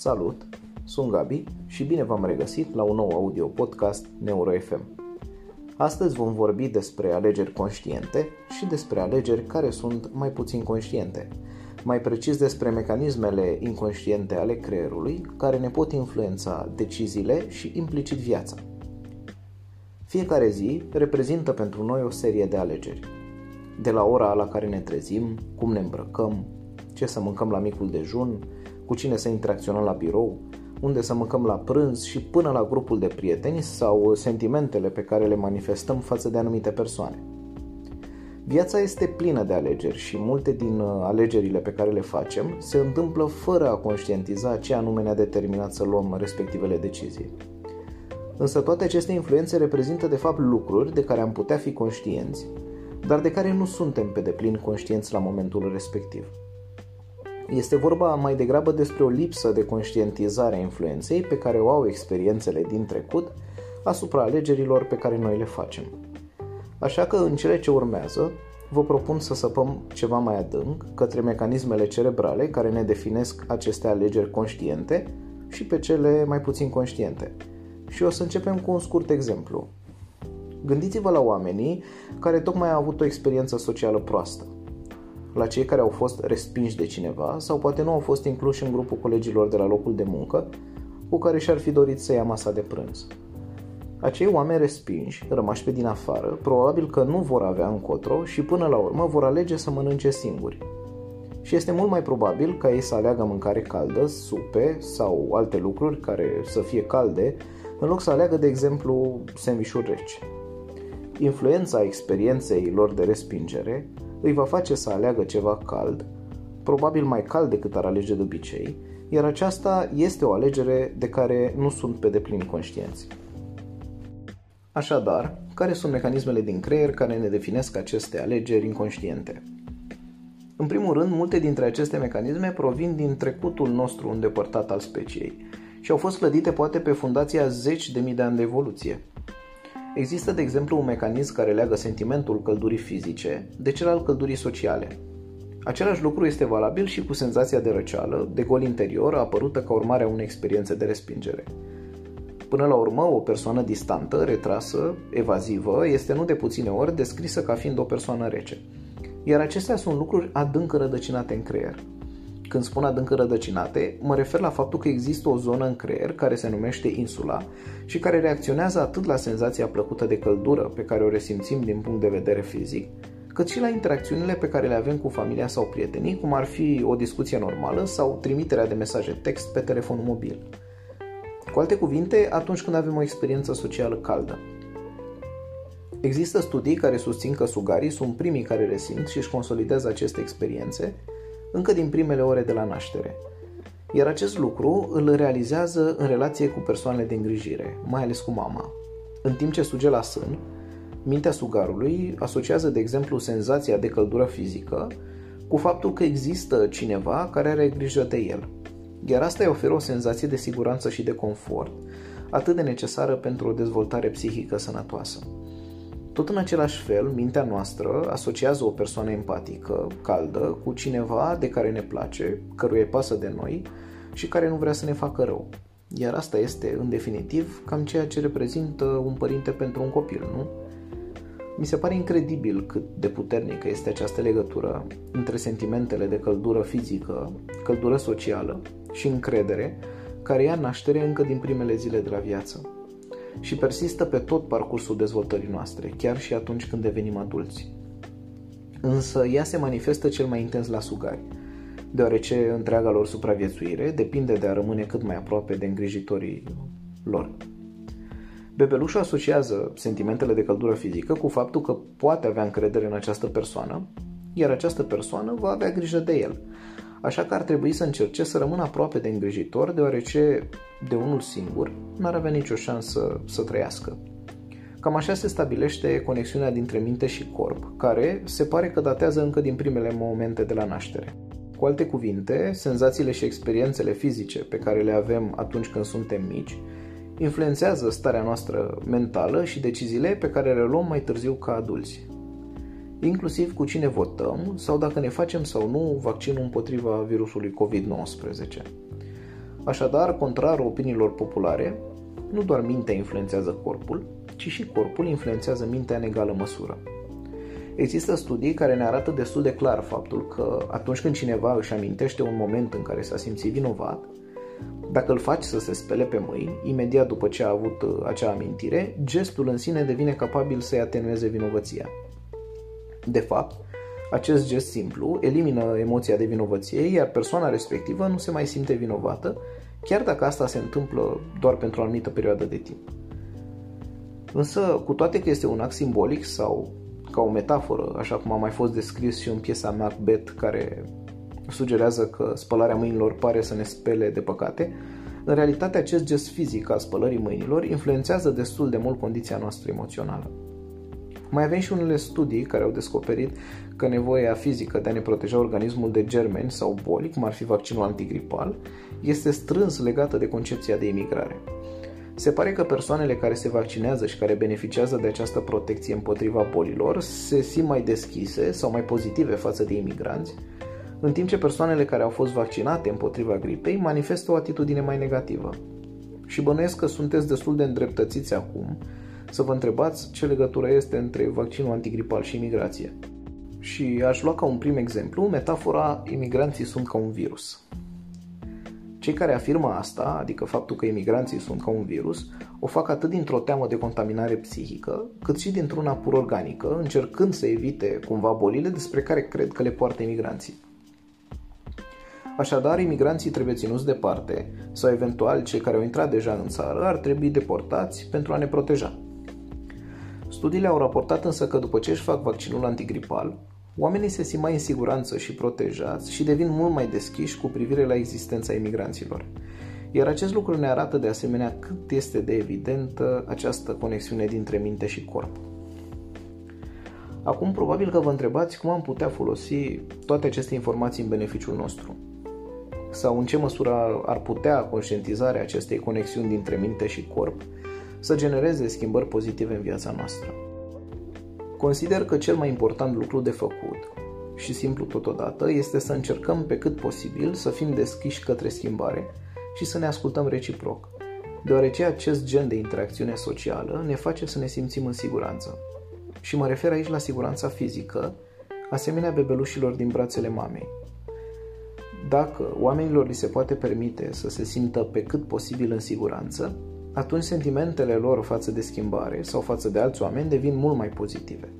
Salut! Sunt Gabi și bine v-am regăsit la un nou audio podcast NeuroFM. Astăzi vom vorbi despre alegeri conștiente și despre alegeri care sunt mai puțin conștiente. Mai precis despre mecanismele inconștiente ale creierului care ne pot influența deciziile și implicit viața. Fiecare zi reprezintă pentru noi o serie de alegeri. De la ora la care ne trezim, cum ne îmbrăcăm, ce să mâncăm la micul dejun, cu cine să interacționăm la birou, unde să mâncăm la prânz și până la grupul de prieteni sau sentimentele pe care le manifestăm față de anumite persoane. Viața este plină de alegeri și multe din uh, alegerile pe care le facem se întâmplă fără a conștientiza ce anume ne-a determinat să luăm respectivele decizii. Însă toate aceste influențe reprezintă de fapt lucruri de care am putea fi conștienți, dar de care nu suntem pe deplin conștienți la momentul respectiv. Este vorba mai degrabă despre o lipsă de conștientizare a influenței pe care o au experiențele din trecut asupra alegerilor pe care noi le facem. Așa că în cele ce urmează, vă propun să săpăm ceva mai adânc către mecanismele cerebrale care ne definesc aceste alegeri conștiente și pe cele mai puțin conștiente. Și o să începem cu un scurt exemplu. Gândiți-vă la oamenii care tocmai au avut o experiență socială proastă la cei care au fost respinși de cineva sau poate nu au fost incluși în grupul colegilor de la locul de muncă cu care și-ar fi dorit să ia masa de prânz. Acei oameni respinși, rămași pe din afară, probabil că nu vor avea încotro și până la urmă vor alege să mănânce singuri. Și este mult mai probabil ca ei să aleagă mâncare caldă, supe sau alte lucruri care să fie calde, în loc să aleagă, de exemplu, sandvișuri reci. Influența experienței lor de respingere îi va face să aleagă ceva cald, probabil mai cald decât ar alege de obicei, iar aceasta este o alegere de care nu sunt pe deplin conștienți. Așadar, care sunt mecanismele din creier care ne definesc aceste alegeri inconștiente? În primul rând, multe dintre aceste mecanisme provin din trecutul nostru îndepărtat al speciei și au fost clădite poate pe fundația zeci de mii de ani de evoluție. Există, de exemplu, un mecanism care leagă sentimentul căldurii fizice de cel al căldurii sociale. Același lucru este valabil și cu senzația de răceală, de gol interior, apărută ca urmare a unei experiențe de respingere. Până la urmă, o persoană distantă, retrasă, evazivă, este nu de puține ori descrisă ca fiind o persoană rece. Iar acestea sunt lucruri adânc rădăcinate în creier. Când spun adânc rădăcinate, mă refer la faptul că există o zonă în creier care se numește insula și care reacționează atât la senzația plăcută de căldură pe care o resimțim din punct de vedere fizic, cât și la interacțiunile pe care le avem cu familia sau prietenii, cum ar fi o discuție normală sau trimiterea de mesaje text pe telefonul mobil. Cu alte cuvinte, atunci când avem o experiență socială caldă. Există studii care susțin că sugarii sunt primii care resimt și își consolidează aceste experiențe, încă din primele ore de la naștere. Iar acest lucru îl realizează în relație cu persoanele de îngrijire, mai ales cu mama. În timp ce suge la sân, mintea sugarului asociază, de exemplu, senzația de căldură fizică cu faptul că există cineva care are grijă de el. Iar asta îi oferă o senzație de siguranță și de confort, atât de necesară pentru o dezvoltare psihică sănătoasă. Tot în același fel, mintea noastră asociază o persoană empatică, caldă, cu cineva de care ne place, căruia îi pasă de noi și care nu vrea să ne facă rău. Iar asta este, în definitiv, cam ceea ce reprezintă un părinte pentru un copil, nu? Mi se pare incredibil cât de puternică este această legătură între sentimentele de căldură fizică, căldură socială și încredere, care ia naștere încă din primele zile de la viață și persistă pe tot parcursul dezvoltării noastre, chiar și atunci când devenim adulți. Însă ea se manifestă cel mai intens la sugari, deoarece întreaga lor supraviețuire depinde de a rămâne cât mai aproape de îngrijitorii lor. Bebelușul asociază sentimentele de căldură fizică cu faptul că poate avea încredere în această persoană, iar această persoană va avea grijă de el, așa că ar trebui să încerce să rămână aproape de îngrijitor, deoarece de unul singur n-ar avea nicio șansă să trăiască. Cam așa se stabilește conexiunea dintre minte și corp, care se pare că datează încă din primele momente de la naștere. Cu alte cuvinte, senzațiile și experiențele fizice pe care le avem atunci când suntem mici influențează starea noastră mentală și deciziile pe care le luăm mai târziu ca adulți inclusiv cu cine votăm sau dacă ne facem sau nu vaccinul împotriva virusului COVID-19. Așadar, contrar opiniilor populare, nu doar mintea influențează corpul, ci și corpul influențează mintea în egală măsură. Există studii care ne arată destul de clar faptul că atunci când cineva își amintește un moment în care s-a simțit vinovat, dacă îl faci să se spele pe mâini, imediat după ce a avut uh, acea amintire, gestul în sine devine capabil să-i atenueze vinovăția. De fapt, acest gest simplu elimină emoția de vinovăție, iar persoana respectivă nu se mai simte vinovată, chiar dacă asta se întâmplă doar pentru o anumită perioadă de timp. Însă, cu toate că este un act simbolic sau ca o metaforă, așa cum a mai fost descris și în piesa Macbeth, care sugerează că spălarea mâinilor pare să ne spele de păcate, în realitate acest gest fizic al spălării mâinilor influențează destul de mult condiția noastră emoțională. Mai avem și unele studii care au descoperit că nevoia fizică de a ne proteja organismul de germeni sau boli, cum ar fi vaccinul antigripal, este strâns legată de concepția de imigrare. Se pare că persoanele care se vaccinează și care beneficiază de această protecție împotriva bolilor se simt mai deschise sau mai pozitive față de imigranți, în timp ce persoanele care au fost vaccinate împotriva gripei manifestă o atitudine mai negativă. Și bănuiesc că sunteți destul de îndreptățiți acum să vă întrebați ce legătură este între vaccinul antigripal și imigrație. Și aș lua ca un prim exemplu metafora imigranții sunt ca un virus. Cei care afirmă asta, adică faptul că imigranții sunt ca un virus, o fac atât dintr-o teamă de contaminare psihică, cât și dintr-una pur organică, încercând să evite cumva bolile despre care cred că le poartă imigranții. Așadar, imigranții trebuie ținuți departe sau eventual cei care au intrat deja în țară ar trebui deportați pentru a ne proteja. Studiile au raportat însă că după ce își fac vaccinul antigripal, oamenii se simt mai în siguranță și protejați și devin mult mai deschiși cu privire la existența imigranților. Iar acest lucru ne arată de asemenea cât este de evidentă această conexiune dintre minte și corp. Acum probabil că vă întrebați cum am putea folosi toate aceste informații în beneficiul nostru sau în ce măsură ar putea conștientizarea acestei conexiuni dintre minte și corp să genereze schimbări pozitive în viața noastră. Consider că cel mai important lucru de făcut și simplu totodată este să încercăm pe cât posibil să fim deschiși către schimbare și să ne ascultăm reciproc, deoarece acest gen de interacțiune socială ne face să ne simțim în siguranță. Și mă refer aici la siguranța fizică, asemenea bebelușilor din brațele mamei. Dacă oamenilor li se poate permite să se simtă pe cât posibil în siguranță, atunci sentimentele lor față de schimbare sau față de alți oameni devin mult mai pozitive,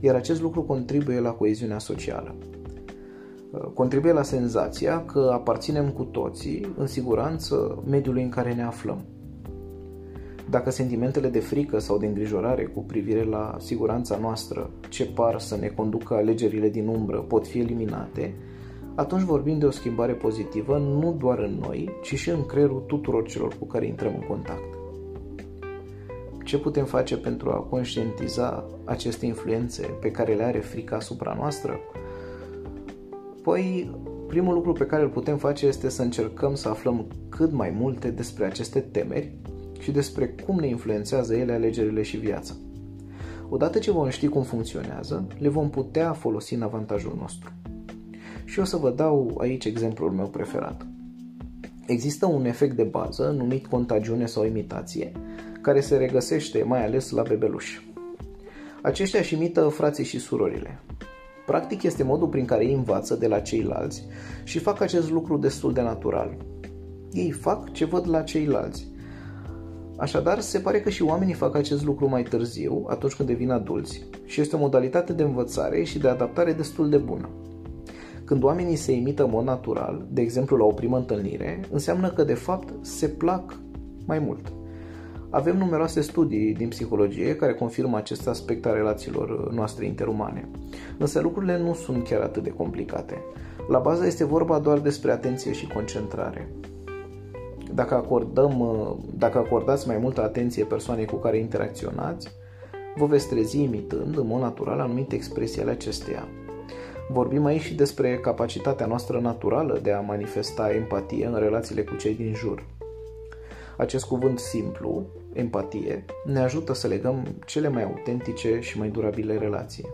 iar acest lucru contribuie la coeziunea socială. Contribuie la senzația că aparținem cu toții, în siguranță, mediului în care ne aflăm. Dacă sentimentele de frică sau de îngrijorare cu privire la siguranța noastră, ce par să ne conducă alegerile din umbră, pot fi eliminate, atunci vorbim de o schimbare pozitivă nu doar în noi, ci și în creierul tuturor celor cu care intrăm în contact. Ce putem face pentru a conștientiza aceste influențe pe care le are frica asupra noastră? Păi, primul lucru pe care îl putem face este să încercăm să aflăm cât mai multe despre aceste temeri și despre cum ne influențează ele alegerile și viața. Odată ce vom ști cum funcționează, le vom putea folosi în avantajul nostru. Și o să vă dau aici exemplul meu preferat. Există un efect de bază numit contagiune sau imitație, care se regăsește mai ales la bebeluși. Aceștia își imită frații și surorile. Practic este modul prin care ei învață de la ceilalți și fac acest lucru destul de natural. Ei fac ce văd la ceilalți. Așadar, se pare că și oamenii fac acest lucru mai târziu, atunci când devin adulți, și este o modalitate de învățare și de adaptare destul de bună. Când oamenii se imită în mod natural, de exemplu la o primă întâlnire, înseamnă că de fapt se plac mai mult. Avem numeroase studii din psihologie care confirmă acest aspect al relațiilor noastre interumane. Însă lucrurile nu sunt chiar atât de complicate. La bază este vorba doar despre atenție și concentrare. Dacă, acordăm, dacă acordați mai multă atenție persoanei cu care interacționați, vă veți trezi imitând în mod natural anumite expresii ale acesteia. Vorbim aici și despre capacitatea noastră naturală de a manifesta empatie în relațiile cu cei din jur. Acest cuvânt simplu, empatie, ne ajută să legăm cele mai autentice și mai durabile relații.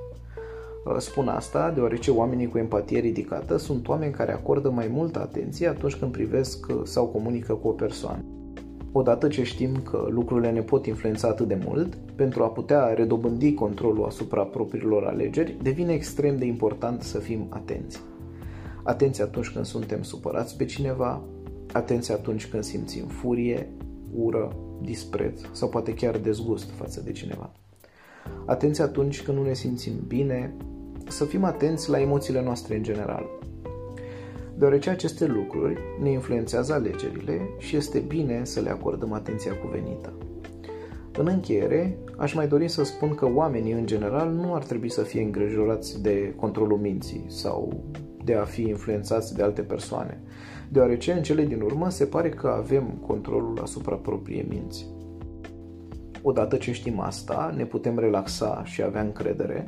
Uh, spun asta deoarece oamenii cu empatie ridicată sunt oameni care acordă mai multă atenție atunci când privesc uh, sau comunică cu o persoană. Odată ce știm că lucrurile ne pot influența atât de mult, pentru a putea redobândi controlul asupra propriilor alegeri, devine extrem de important să fim atenți. Atenți atunci când suntem supărați pe cineva, atenți atunci când simțim furie, ură, dispreț sau poate chiar dezgust față de cineva. Atenți atunci când nu ne simțim bine, să fim atenți la emoțiile noastre în general. Deoarece aceste lucruri ne influențează alegerile și este bine să le acordăm atenția cuvenită. În încheiere, aș mai dori să spun că oamenii în general nu ar trebui să fie îngrijorați de controlul minții sau de a fi influențați de alte persoane, deoarece în cele din urmă se pare că avem controlul asupra propriei minți. Odată ce știm asta, ne putem relaxa și avea încredere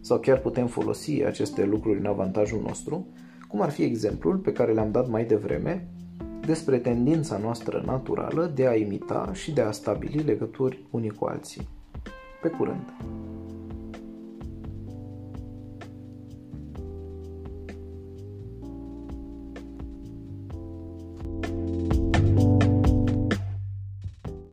sau chiar putem folosi aceste lucruri în avantajul nostru, cum ar fi exemplul pe care le-am dat mai devreme despre tendința noastră naturală de a imita și de a stabili legături unii cu alții. Pe curând!